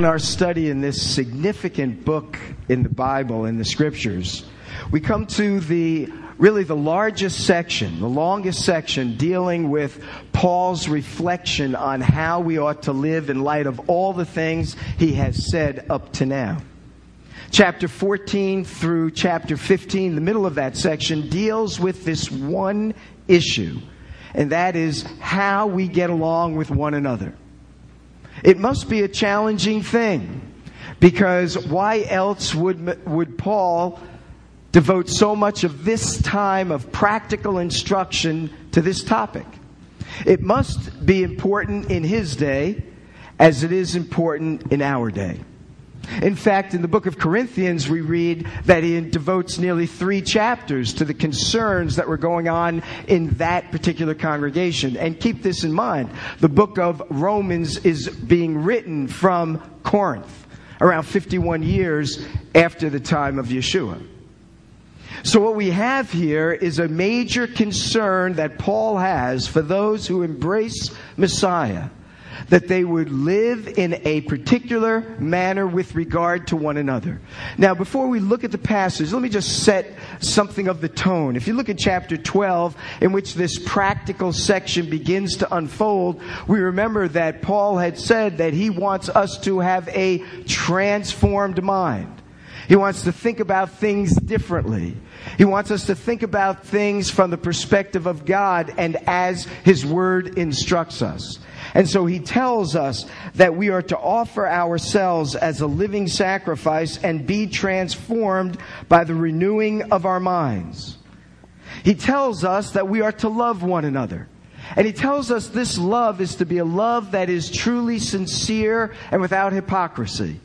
In our study in this significant book in the Bible, in the scriptures, we come to the really the largest section, the longest section dealing with Paul's reflection on how we ought to live in light of all the things he has said up to now. Chapter 14 through chapter 15, the middle of that section, deals with this one issue, and that is how we get along with one another. It must be a challenging thing because why else would, would Paul devote so much of this time of practical instruction to this topic? It must be important in his day as it is important in our day. In fact, in the book of Corinthians, we read that he devotes nearly three chapters to the concerns that were going on in that particular congregation. And keep this in mind the book of Romans is being written from Corinth, around 51 years after the time of Yeshua. So, what we have here is a major concern that Paul has for those who embrace Messiah that they would live in a particular manner with regard to one another. Now, before we look at the passage, let me just set something of the tone. If you look at chapter 12, in which this practical section begins to unfold, we remember that Paul had said that he wants us to have a transformed mind. He wants to think about things differently. He wants us to think about things from the perspective of God and as His Word instructs us. And so he tells us that we are to offer ourselves as a living sacrifice and be transformed by the renewing of our minds. He tells us that we are to love one another. And he tells us this love is to be a love that is truly sincere and without hypocrisy.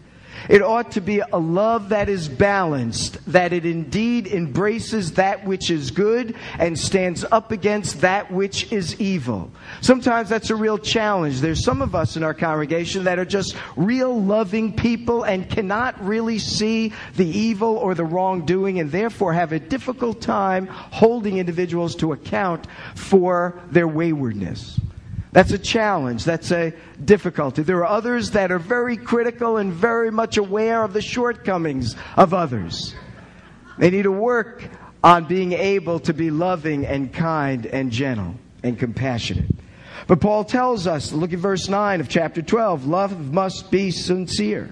It ought to be a love that is balanced, that it indeed embraces that which is good and stands up against that which is evil. Sometimes that's a real challenge. There's some of us in our congregation that are just real loving people and cannot really see the evil or the wrongdoing and therefore have a difficult time holding individuals to account for their waywardness. That's a challenge. That's a difficulty. There are others that are very critical and very much aware of the shortcomings of others. They need to work on being able to be loving and kind and gentle and compassionate. But Paul tells us, look at verse 9 of chapter 12, love must be sincere.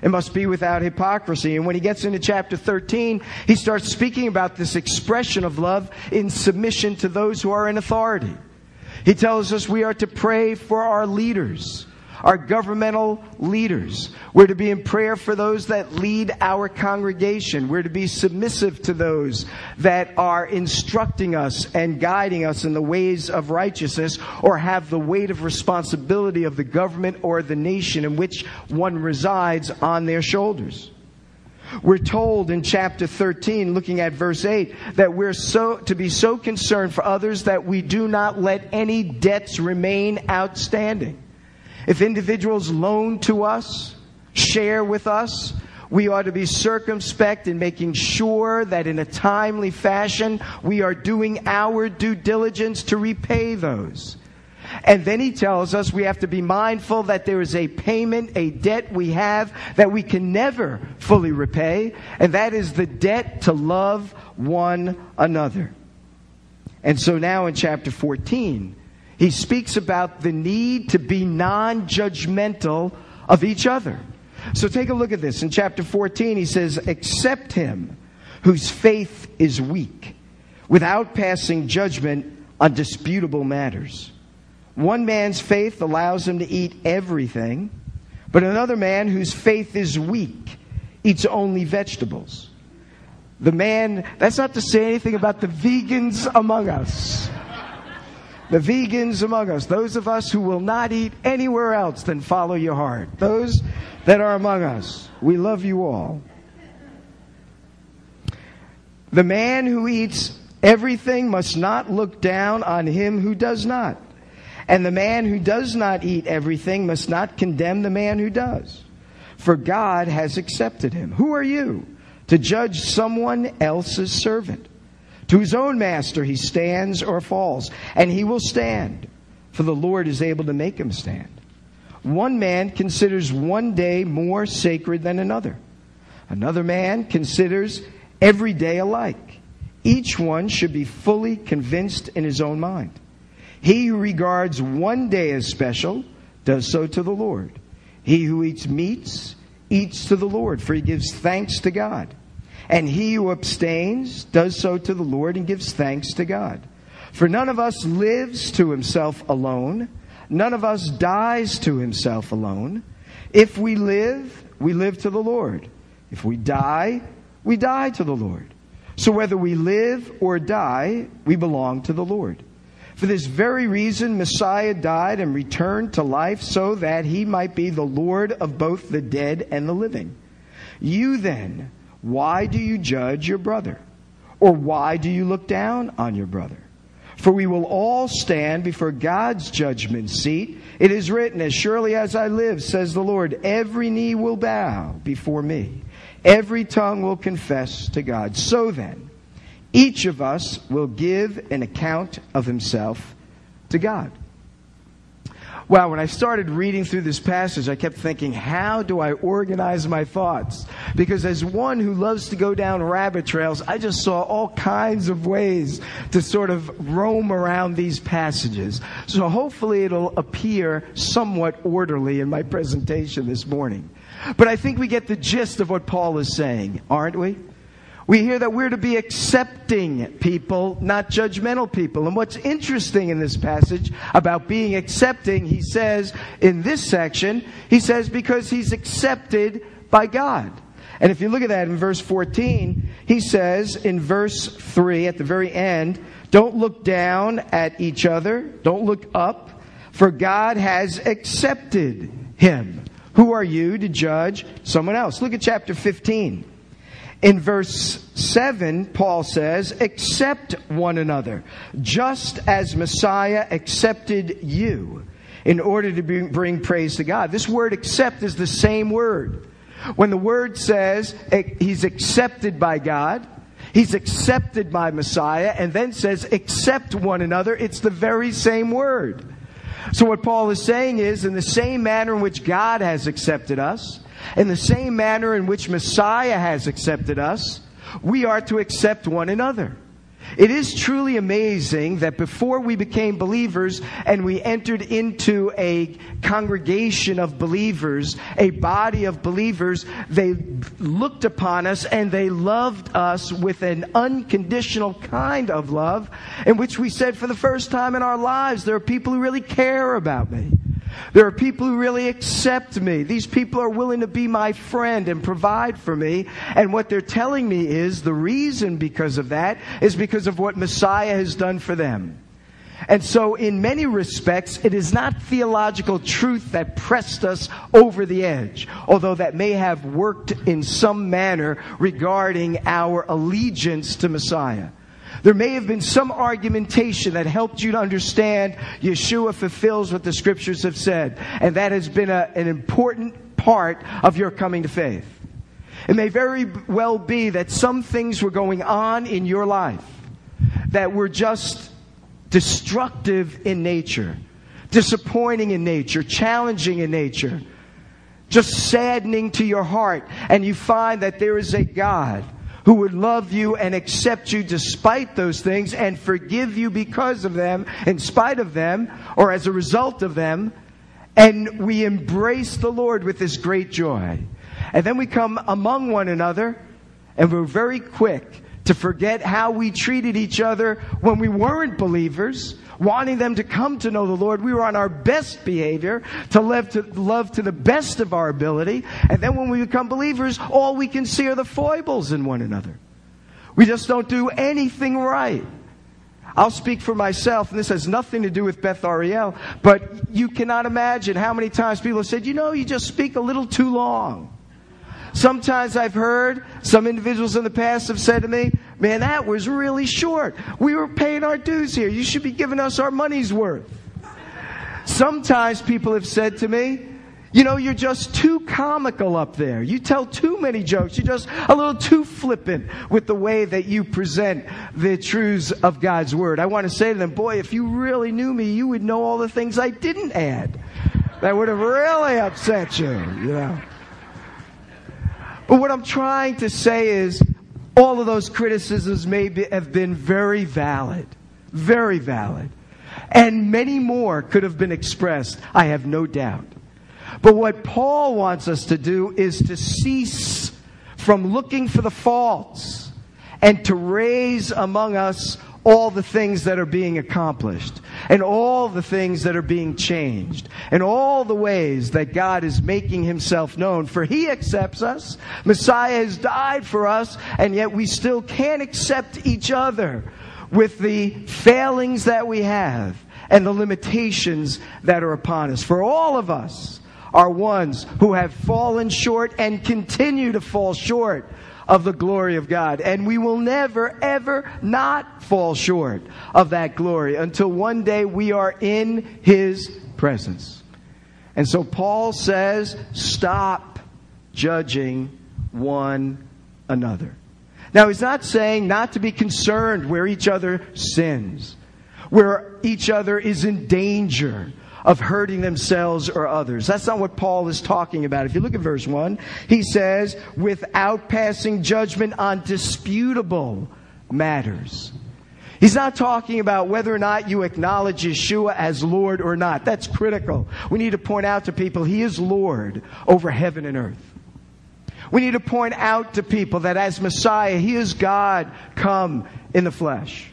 It must be without hypocrisy. And when he gets into chapter 13, he starts speaking about this expression of love in submission to those who are in authority. He tells us we are to pray for our leaders, our governmental leaders. We're to be in prayer for those that lead our congregation. We're to be submissive to those that are instructing us and guiding us in the ways of righteousness or have the weight of responsibility of the government or the nation in which one resides on their shoulders. We're told in chapter 13, looking at verse 8, that we're so, to be so concerned for others that we do not let any debts remain outstanding. If individuals loan to us, share with us, we ought to be circumspect in making sure that in a timely fashion we are doing our due diligence to repay those. And then he tells us we have to be mindful that there is a payment, a debt we have that we can never fully repay, and that is the debt to love one another. And so now in chapter 14, he speaks about the need to be non judgmental of each other. So take a look at this. In chapter 14, he says, Accept him whose faith is weak, without passing judgment on disputable matters. One man's faith allows him to eat everything, but another man whose faith is weak eats only vegetables. The man, that's not to say anything about the vegans among us. The vegans among us, those of us who will not eat anywhere else than follow your heart, those that are among us, we love you all. The man who eats everything must not look down on him who does not. And the man who does not eat everything must not condemn the man who does, for God has accepted him. Who are you to judge someone else's servant? To his own master he stands or falls, and he will stand, for the Lord is able to make him stand. One man considers one day more sacred than another. Another man considers every day alike. Each one should be fully convinced in his own mind. He who regards one day as special does so to the Lord. He who eats meats eats to the Lord, for he gives thanks to God. And he who abstains does so to the Lord and gives thanks to God. For none of us lives to himself alone, none of us dies to himself alone. If we live, we live to the Lord. If we die, we die to the Lord. So whether we live or die, we belong to the Lord. For this very reason, Messiah died and returned to life so that he might be the Lord of both the dead and the living. You then, why do you judge your brother? Or why do you look down on your brother? For we will all stand before God's judgment seat. It is written, As surely as I live, says the Lord, every knee will bow before me, every tongue will confess to God. So then, each of us will give an account of himself to God. Wow, when I started reading through this passage, I kept thinking, how do I organize my thoughts? Because as one who loves to go down rabbit trails, I just saw all kinds of ways to sort of roam around these passages. So hopefully it'll appear somewhat orderly in my presentation this morning. But I think we get the gist of what Paul is saying, aren't we? We hear that we're to be accepting people, not judgmental people. And what's interesting in this passage about being accepting, he says in this section, he says because he's accepted by God. And if you look at that in verse 14, he says in verse 3 at the very end, don't look down at each other, don't look up, for God has accepted him. Who are you to judge someone else? Look at chapter 15. In verse 7, Paul says, accept one another, just as Messiah accepted you in order to bring praise to God. This word accept is the same word. When the word says he's accepted by God, he's accepted by Messiah, and then says accept one another, it's the very same word. So what Paul is saying is, in the same manner in which God has accepted us, in the same manner in which Messiah has accepted us, we are to accept one another. It is truly amazing that before we became believers and we entered into a congregation of believers, a body of believers, they looked upon us and they loved us with an unconditional kind of love in which we said for the first time in our lives, there are people who really care about me. There are people who really accept me. These people are willing to be my friend and provide for me. And what they're telling me is the reason because of that is because of what Messiah has done for them. And so, in many respects, it is not theological truth that pressed us over the edge, although that may have worked in some manner regarding our allegiance to Messiah. There may have been some argumentation that helped you to understand Yeshua fulfills what the scriptures have said. And that has been a, an important part of your coming to faith. It may very well be that some things were going on in your life that were just destructive in nature, disappointing in nature, challenging in nature, just saddening to your heart. And you find that there is a God who would love you and accept you despite those things and forgive you because of them, in spite of them, or as a result of them. And we embrace the Lord with this great joy. And then we come among one another and we're very quick to forget how we treated each other when we weren't believers wanting them to come to know the Lord. We were on our best behavior to live to love to the best of our ability. And then when we become believers, all we can see are the foibles in one another. We just don't do anything right. I'll speak for myself, and this has nothing to do with Beth Ariel, but you cannot imagine how many times people have said, you know, you just speak a little too long. Sometimes I've heard some individuals in the past have said to me, Man, that was really short. We were paying our dues here. You should be giving us our money's worth. Sometimes people have said to me, you know, you're just too comical up there. You tell too many jokes. You're just a little too flippant with the way that you present the truths of God's Word. I want to say to them, boy, if you really knew me, you would know all the things I didn't add. That would have really upset you, you know. But what I'm trying to say is all of those criticisms may be, have been very valid, very valid. And many more could have been expressed, I have no doubt. But what Paul wants us to do is to cease from looking for the faults and to raise among us all the things that are being accomplished and all the things that are being changed and all the ways that God is making himself known. For he accepts us. Messiah has died for us and yet we still can't accept each other with the failings that we have and the limitations that are upon us. For all of us are ones who have fallen short and continue to fall short of the glory of God. And we will never, ever not fall short of that glory until one day we are in His presence. And so Paul says, stop judging one another. Now, he's not saying not to be concerned where each other sins, where each other is in danger of hurting themselves or others. That's not what Paul is talking about. If you look at verse 1, he says, without passing judgment on disputable matters. He's not talking about whether or not you acknowledge Yeshua as Lord or not. That's critical. We need to point out to people He is Lord over heaven and earth. We need to point out to people that as Messiah, He is God come in the flesh.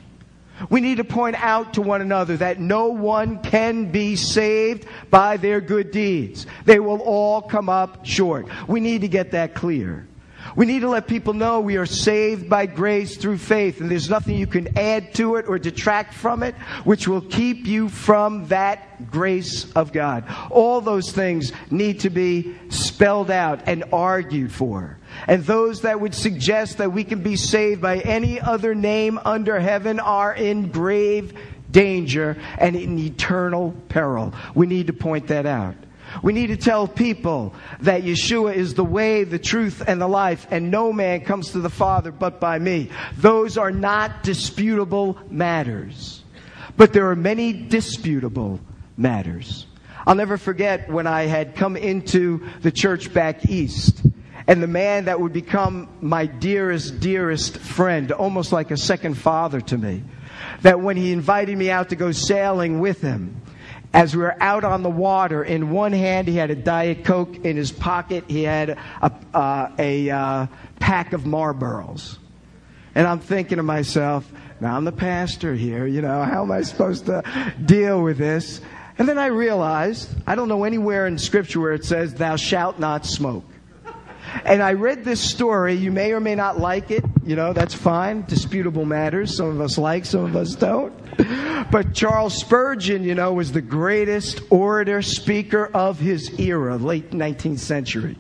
We need to point out to one another that no one can be saved by their good deeds. They will all come up short. We need to get that clear. We need to let people know we are saved by grace through faith, and there's nothing you can add to it or detract from it which will keep you from that grace of God. All those things need to be spelled out and argued for. And those that would suggest that we can be saved by any other name under heaven are in grave danger and in eternal peril. We need to point that out. We need to tell people that Yeshua is the way, the truth, and the life, and no man comes to the Father but by me. Those are not disputable matters. But there are many disputable matters. I'll never forget when I had come into the church back east, and the man that would become my dearest, dearest friend, almost like a second father to me, that when he invited me out to go sailing with him, as we were out on the water, in one hand he had a Diet Coke, in his pocket he had a, uh, a uh, pack of Marlboros. And I'm thinking to myself, now I'm the pastor here, you know, how am I supposed to deal with this? And then I realized, I don't know anywhere in Scripture where it says, thou shalt not smoke. And I read this story. You may or may not like it. You know, that's fine. Disputable matters. Some of us like, some of us don't. But Charles Spurgeon, you know, was the greatest orator, speaker of his era, late 19th century.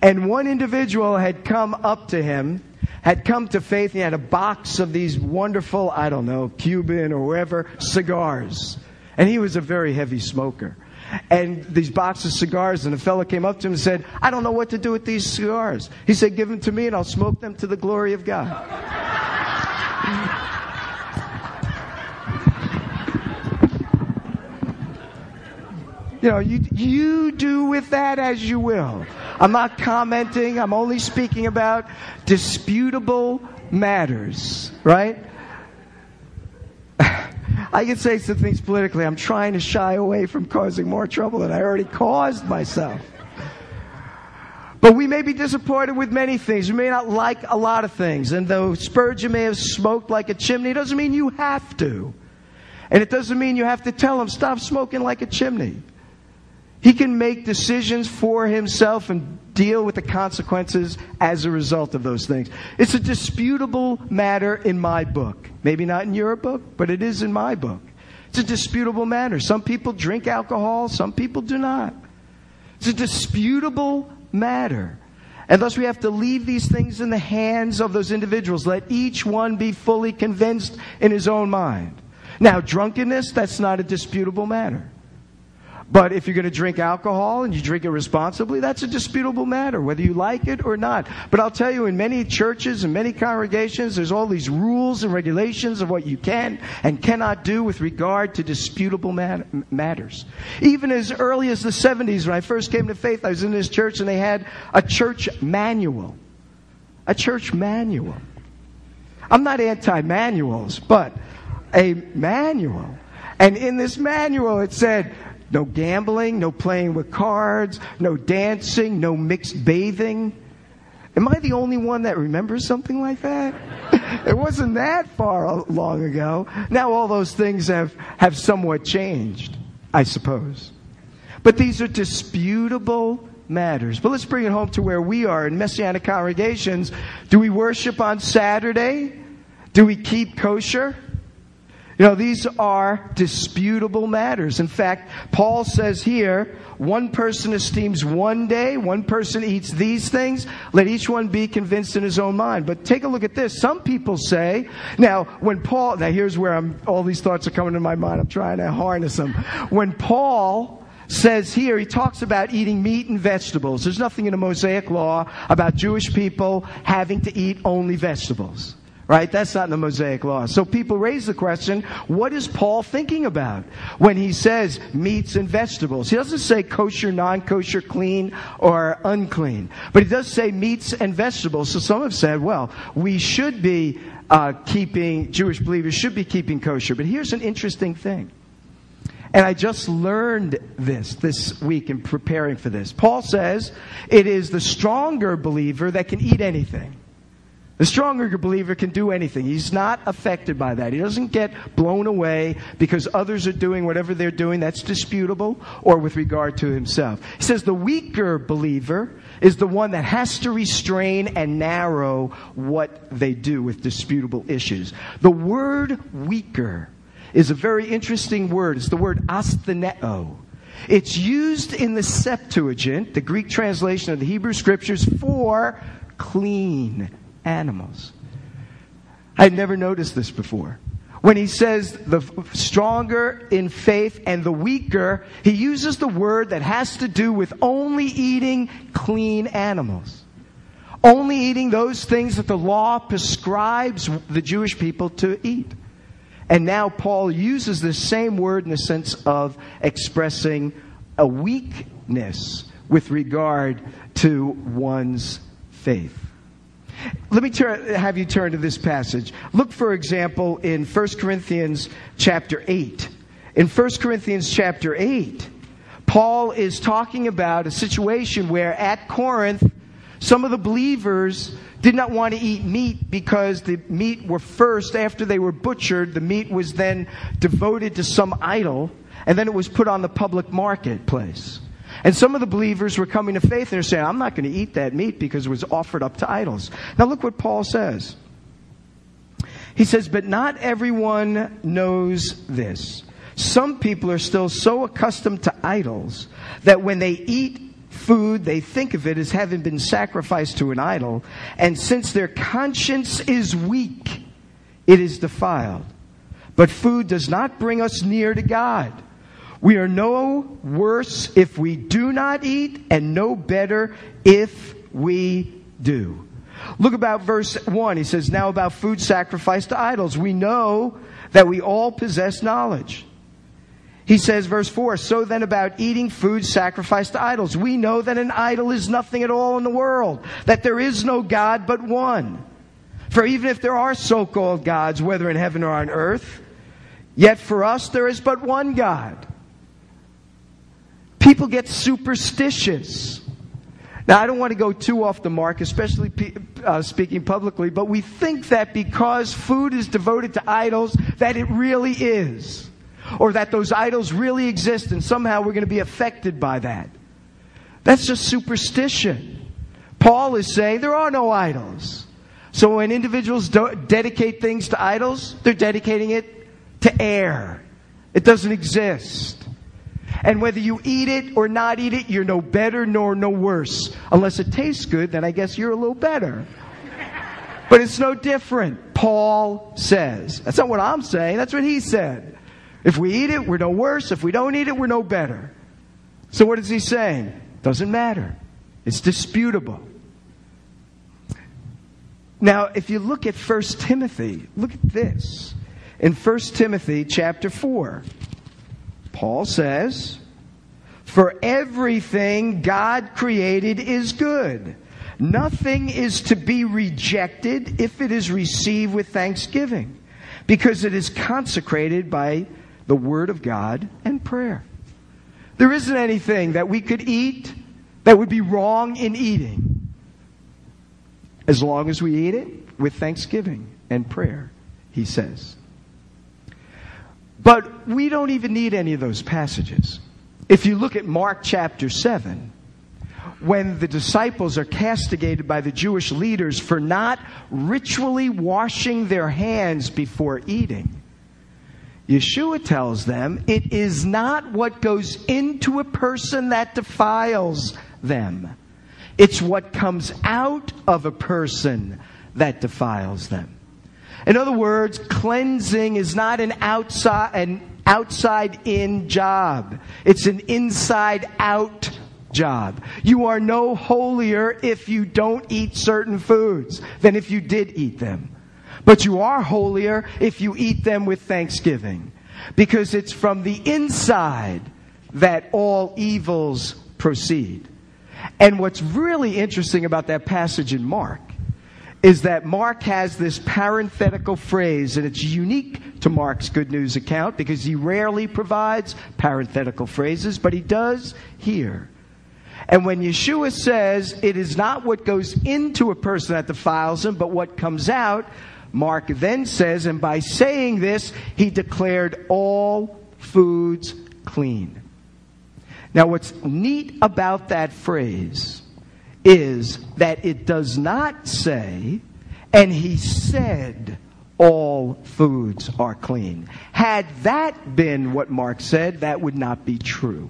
And one individual had come up to him, had come to faith. He had a box of these wonderful, I don't know, Cuban or wherever, cigars. And he was a very heavy smoker and these boxes of cigars, and a fellow came up to him and said, I don't know what to do with these cigars. He said, Give them to me and I'll smoke them to the glory of God. you know, you, you do with that as you will. I'm not commenting, I'm only speaking about disputable matters, right? I can say some things politically. I'm trying to shy away from causing more trouble than I already caused myself. But we may be disappointed with many things. We may not like a lot of things. And though Spurgeon may have smoked like a chimney, it doesn't mean you have to. And it doesn't mean you have to tell him, stop smoking like a chimney. He can make decisions for himself and deal with the consequences as a result of those things. It's a disputable matter in my book. Maybe not in your book, but it is in my book. It's a disputable matter. Some people drink alcohol, some people do not. It's a disputable matter. And thus we have to leave these things in the hands of those individuals. Let each one be fully convinced in his own mind. Now, drunkenness, that's not a disputable matter. But if you're going to drink alcohol and you drink it responsibly, that's a disputable matter, whether you like it or not. But I'll tell you, in many churches and many congregations, there's all these rules and regulations of what you can and cannot do with regard to disputable mat- matters. Even as early as the 70s, when I first came to faith, I was in this church and they had a church manual. A church manual. I'm not anti manuals, but a manual. And in this manual, it said, no gambling, no playing with cards, no dancing, no mixed bathing. Am I the only one that remembers something like that? it wasn't that far long ago. Now all those things have, have somewhat changed, I suppose. But these are disputable matters. But let's bring it home to where we are in Messianic congregations. Do we worship on Saturday? Do we keep kosher? You know, these are disputable matters. In fact, Paul says here, one person esteems one day, one person eats these things. Let each one be convinced in his own mind. But take a look at this. Some people say, now, when Paul, now here's where I'm, all these thoughts are coming to my mind. I'm trying to harness them. When Paul says here, he talks about eating meat and vegetables. There's nothing in the Mosaic law about Jewish people having to eat only vegetables. Right? That's not in the Mosaic Law. So people raise the question, what is Paul thinking about when he says meats and vegetables? He doesn't say kosher, non-kosher, clean, or unclean. But he does say meats and vegetables. So some have said, well, we should be uh, keeping, Jewish believers should be keeping kosher. But here's an interesting thing. And I just learned this this week in preparing for this. Paul says it is the stronger believer that can eat anything. The stronger believer can do anything. He's not affected by that. He doesn't get blown away because others are doing whatever they're doing that's disputable or with regard to himself. He says the weaker believer is the one that has to restrain and narrow what they do with disputable issues. The word weaker is a very interesting word. It's the word astheneo. It's used in the Septuagint, the Greek translation of the Hebrew scriptures, for clean animals. I'd never noticed this before. When he says the stronger in faith and the weaker, he uses the word that has to do with only eating clean animals. Only eating those things that the law prescribes the Jewish people to eat. And now Paul uses this same word in the sense of expressing a weakness with regard to one's faith. Let me turn, have you turn to this passage. Look, for example, in 1 Corinthians chapter 8. In 1 Corinthians chapter 8, Paul is talking about a situation where at Corinth, some of the believers did not want to eat meat because the meat were first, after they were butchered, the meat was then devoted to some idol, and then it was put on the public marketplace. And some of the believers were coming to faith and they're saying, I'm not going to eat that meat because it was offered up to idols. Now look what Paul says. He says, But not everyone knows this. Some people are still so accustomed to idols that when they eat food, they think of it as having been sacrificed to an idol. And since their conscience is weak, it is defiled. But food does not bring us near to God. We are no worse if we do not eat, and no better if we do. Look about verse 1. He says, Now about food sacrificed to idols. We know that we all possess knowledge. He says, verse 4, So then about eating food sacrificed to idols. We know that an idol is nothing at all in the world, that there is no God but one. For even if there are so called gods, whether in heaven or on earth, yet for us there is but one God People get superstitious. Now, I don't want to go too off the mark, especially uh, speaking publicly, but we think that because food is devoted to idols, that it really is. Or that those idols really exist and somehow we're going to be affected by that. That's just superstition. Paul is saying there are no idols. So when individuals dedicate things to idols, they're dedicating it to air. It doesn't exist. And whether you eat it or not eat it, you're no better nor no worse. Unless it tastes good, then I guess you're a little better. But it's no different, Paul says. That's not what I'm saying, that's what he said. If we eat it, we're no worse. If we don't eat it, we're no better. So what is he saying? Doesn't matter. It's disputable. Now, if you look at 1 Timothy, look at this. In 1 Timothy chapter 4, Paul says, For everything God created is good. Nothing is to be rejected if it is received with thanksgiving, because it is consecrated by the Word of God and prayer. There isn't anything that we could eat that would be wrong in eating as long as we eat it with thanksgiving and prayer, he says. But we don't even need any of those passages. If you look at Mark chapter 7, when the disciples are castigated by the Jewish leaders for not ritually washing their hands before eating, Yeshua tells them it is not what goes into a person that defiles them. It's what comes out of a person that defiles them. In other words, cleansing is not an outside an outside in job. It's an inside out job. You are no holier if you don't eat certain foods than if you did eat them. But you are holier if you eat them with thanksgiving. Because it's from the inside that all evils proceed. And what's really interesting about that passage in Mark is that Mark has this parenthetical phrase, and it's unique to Mark's Good News account because he rarely provides parenthetical phrases, but he does here. And when Yeshua says it is not what goes into a person that defiles him, but what comes out, Mark then says, and by saying this, he declared all foods clean. Now, what's neat about that phrase is that it does not say, and he said, all foods are clean. Had that been what Mark said, that would not be true.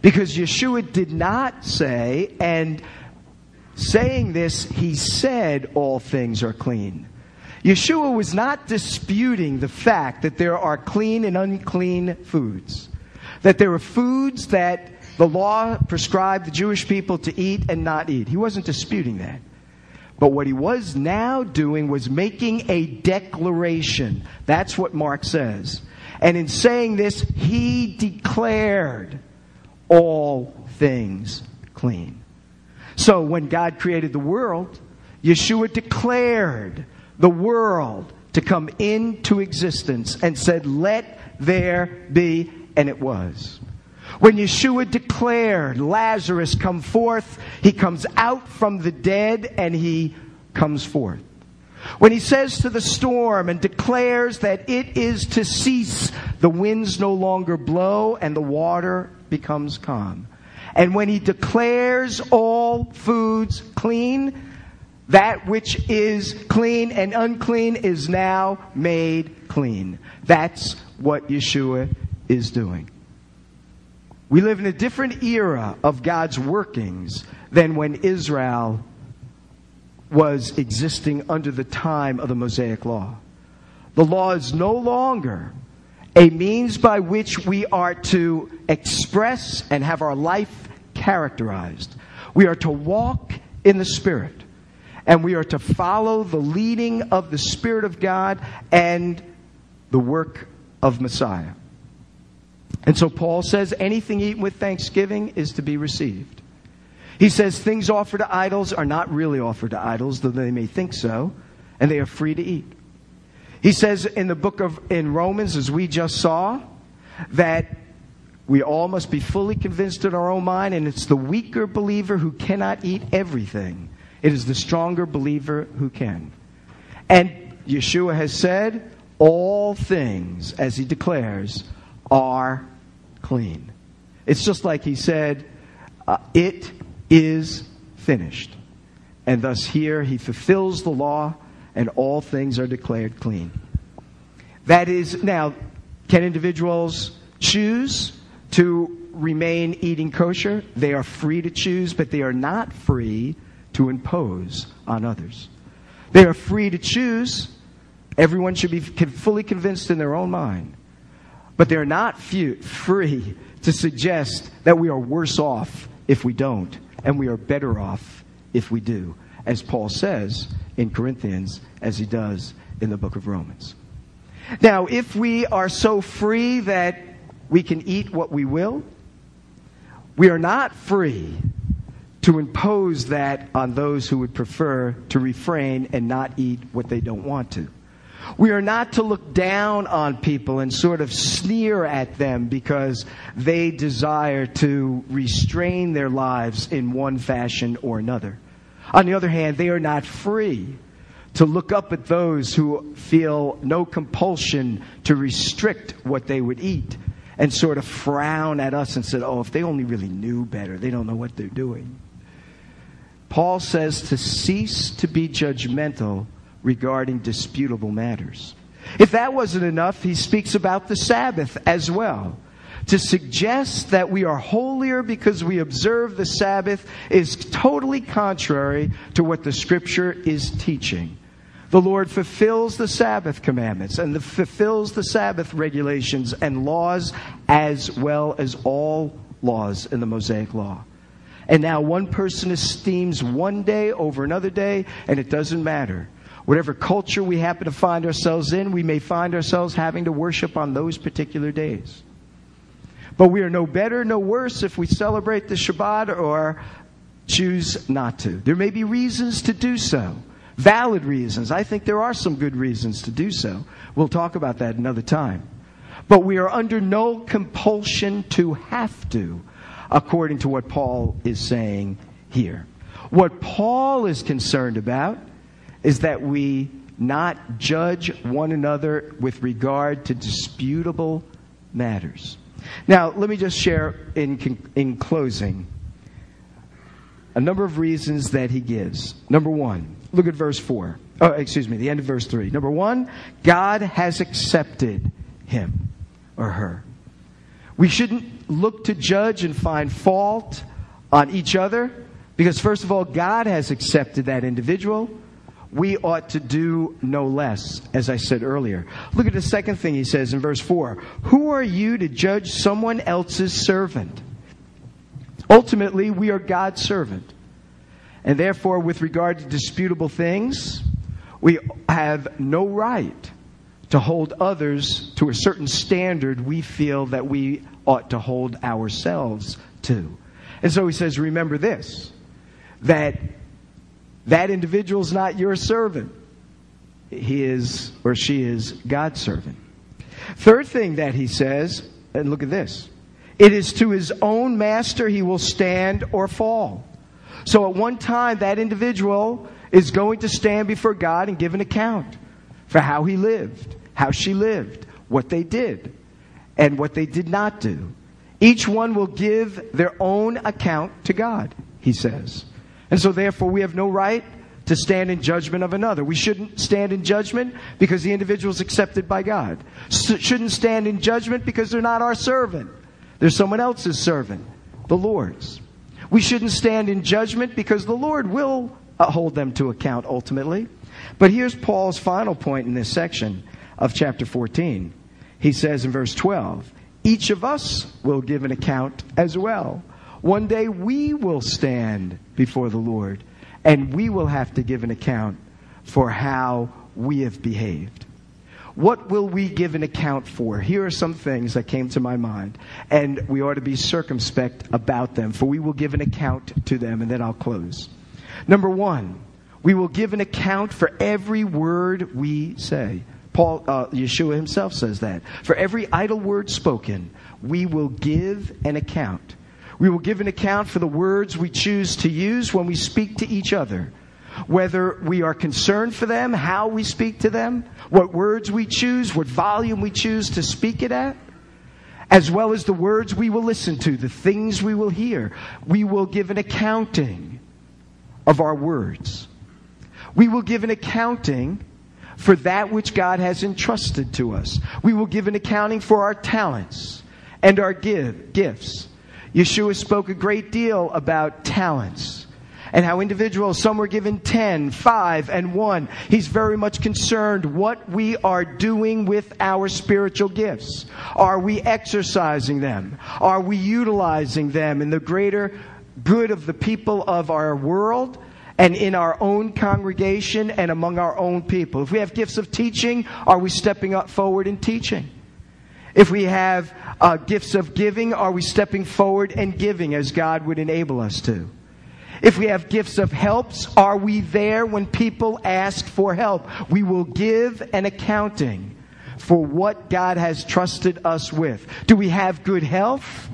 Because Yeshua did not say, and saying this, he said, all things are clean. Yeshua was not disputing the fact that there are clean and unclean foods that there are foods that the law prescribed the Jewish people to eat and not eat. He wasn't disputing that. But what he was now doing was making a declaration. That's what Mark says. And in saying this, he declared all things clean. So when God created the world, Yeshua declared the world to come into existence and said, Let there be and it was. When Yeshua declared, Lazarus, come forth, he comes out from the dead and he comes forth. When he says to the storm and declares that it is to cease, the winds no longer blow and the water becomes calm. And when he declares all foods clean, that which is clean and unclean is now made clean. That's what Yeshua is doing. We live in a different era of God's workings than when Israel was existing under the time of the Mosaic Law. The law is no longer a means by which we are to express and have our life characterized. We are to walk in the Spirit, and we are to follow the leading of the Spirit of God and the work of Messiah. And so Paul says anything eaten with thanksgiving is to be received. He says things offered to idols are not really offered to idols, though they may think so, and they are free to eat. He says in the book of in Romans, as we just saw, that we all must be fully convinced in our own mind, and it's the weaker believer who cannot eat everything. It is the stronger believer who can. And Yeshua has said, all things, as he declares, are clean. It's just like he said, uh, It is finished. And thus, here he fulfills the law, and all things are declared clean. That is, now, can individuals choose to remain eating kosher? They are free to choose, but they are not free to impose on others. They are free to choose. Everyone should be fully convinced in their own mind but they're not few, free to suggest that we are worse off if we don't, and we are better off if we do, as Paul says in Corinthians, as he does in the book of Romans. Now, if we are so free that we can eat what we will, we are not free to impose that on those who would prefer to refrain and not eat what they don't want to. We are not to look down on people and sort of sneer at them because they desire to restrain their lives in one fashion or another. On the other hand, they are not free to look up at those who feel no compulsion to restrict what they would eat and sort of frown at us and said, oh, if they only really knew better, they don't know what they're doing. Paul says to cease to be judgmental regarding disputable matters. If that wasn't enough, he speaks about the Sabbath as well. To suggest that we are holier because we observe the Sabbath is totally contrary to what the Scripture is teaching. The Lord fulfills the Sabbath commandments and the, fulfills the Sabbath regulations and laws as well as all laws in the Mosaic Law. And now one person esteems one day over another day, and it doesn't matter. Whatever culture we happen to find ourselves in, we may find ourselves having to worship on those particular days. But we are no better, no worse if we celebrate the Shabbat or choose not to. There may be reasons to do so, valid reasons. I think there are some good reasons to do so. We'll talk about that another time. But we are under no compulsion to have to, according to what Paul is saying here. What Paul is concerned about is that we not judge one another with regard to disputable matters. Now, let me just share in, in closing a number of reasons that he gives. Number one, look at verse 4. Oh, excuse me, the end of verse 3. Number one, God has accepted him or her. We shouldn't look to judge and find fault on each other because, first of all, God has accepted that individual we ought to do no less, as I said earlier. Look at the second thing he says in verse 4 Who are you to judge someone else's servant? Ultimately, we are God's servant. And therefore, with regard to disputable things, we have no right to hold others to a certain standard we feel that we ought to hold ourselves to. And so he says, remember this, that that individual is not your servant. He is or she is God's servant. Third thing that he says, and look at this it is to his own master he will stand or fall. So at one time, that individual is going to stand before God and give an account for how he lived, how she lived, what they did, and what they did not do. Each one will give their own account to God, he says. And so, therefore, we have no right to stand in judgment of another. We shouldn't stand in judgment because the individual is accepted by God. shouldn't stand in judgment because they're not our servant. They're someone else's servant, the Lord's. We shouldn't stand in judgment because the Lord will uh, hold them to account ultimately. But here's Paul's final point in this section of chapter 14. He says in verse 12, each of us will give an account as well. One day we will stand before the Lord and we will have to give an account for how we have behaved. What will we give an account for? Here are some things that came to my mind, and we ought to be circumspect about them, for we will give an account to them, and then I'll close. Number one, we will give an account for every word we say. Paul, uh, Yeshua himself says that. For every idle word spoken, we will give an account. We will give an account for the words we choose to use when we speak to each other. Whether we are concerned for them, how we speak to them, what words we choose, what volume we choose to speak it at, as well as the words we will listen to, the things we will hear. We will give an accounting of our words. We will give an accounting for that which God has entrusted to us. We will give an accounting for our talents and our give, gifts. Yeshua spoke a great deal about talents and how individuals, some were given 10, 5, and 1. He's very much concerned what we are doing with our spiritual gifts. Are we exercising them? Are we utilizing them in the greater good of the people of our world? and in our own congregation and among our own people. If we have gifts of teaching, are we stepping up forward in teaching? If we have uh, gifts of giving, are we stepping forward and giving as God would enable us to? If we have gifts of helps, are we there when people ask for help? We will give an accounting for what God has trusted us with. Do we have good health?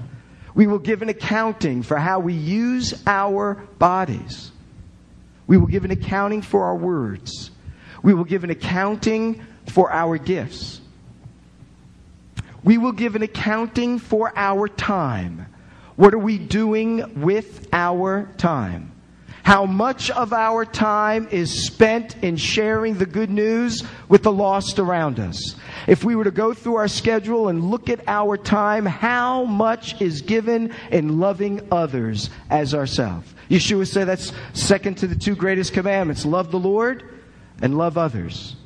We will give an accounting for how we use our bodies. We will give an accounting for our words. We will give an accounting for our gifts. We will give an accounting for our time. What are we doing with our time? How much of our time is spent in sharing the good news with the lost around us? If we were to go through our schedule and look at our time, how much is given in loving others as ourselves? Yeshua said that's second to the two greatest commandments love the Lord and love others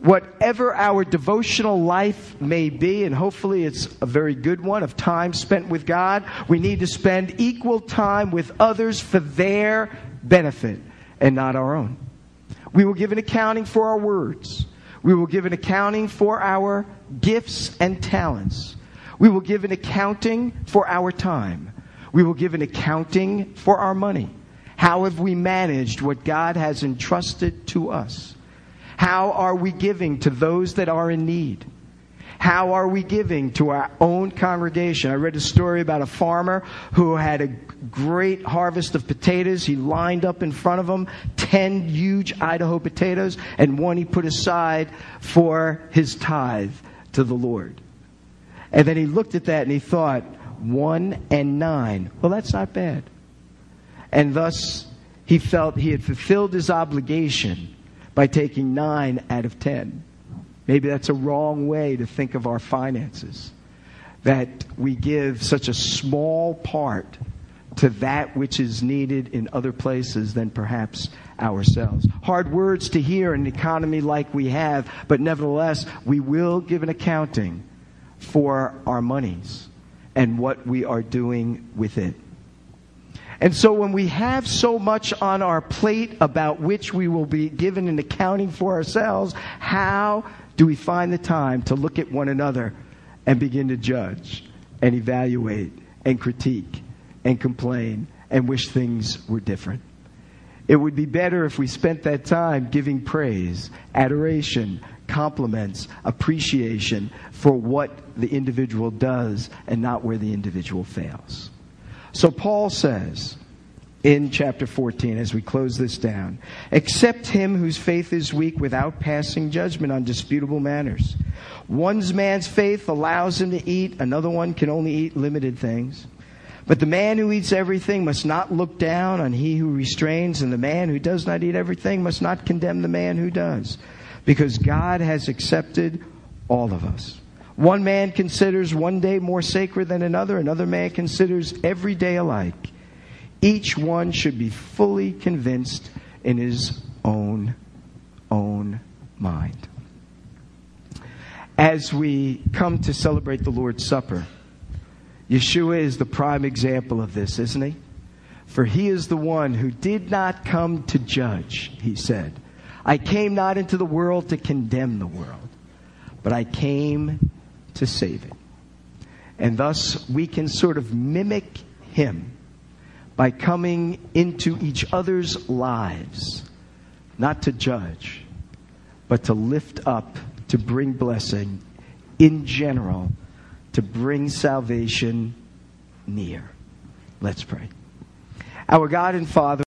whatever our devotional life may be, and hopefully it's a very good one of time spent with God, we need to spend equal time with others for their benefit and not our own. We will give an accounting for our words. We will give an accounting for our gifts and talents. We will give an accounting for our time. We will give an accounting for our money. How have we managed what God has entrusted to us? How are we giving to those that are in need? How are we giving to our own congregation? I read a story about a farmer who had a great harvest of potatoes. He lined up in front of him 10 huge Idaho potatoes, and one he put aside for his tithe to the Lord. And then he looked at that and he thought, one and nine. Well, that's not bad. And thus, he felt he had fulfilled his obligation by taking nine out of ten. Maybe that's a wrong way to think of our finances. That we give such a small part to that which is needed in other places than perhaps ourselves. Hard words to hear in an economy like we have, but nevertheless, we will give an accounting for our monies and what we are doing with it. And so when we have so much on our plate about which we will be given an accounting for ourselves, how do we find the time to look at one another and begin to judge and evaluate and critique and complain and wish things were different? It would be better if we spent that time giving praise, adoration, compliments, appreciation for what the individual does and not where the individual fails. So Paul says in chapter 14, as we close this down, accept him whose faith is weak without passing judgment on disputable matters. One's man's faith allows him to eat, another one can only eat limited things. But the man who eats everything must not look down on he who restrains, and the man who does not eat everything must not condemn the man who does, because God has accepted all of us. One man considers one day more sacred than another, another man considers every day alike. Each one should be fully convinced in his own own mind. As we come to celebrate the Lord's Supper, Yeshua is the prime example of this, isn't he? For he is the one who did not come to judge, he said. I came not into the world to condemn the world, but I came to save it. And thus we can sort of mimic him by coming into each other's lives, not to judge, but to lift up, to bring blessing in general, to bring salvation near. Let's pray. Our God and Father,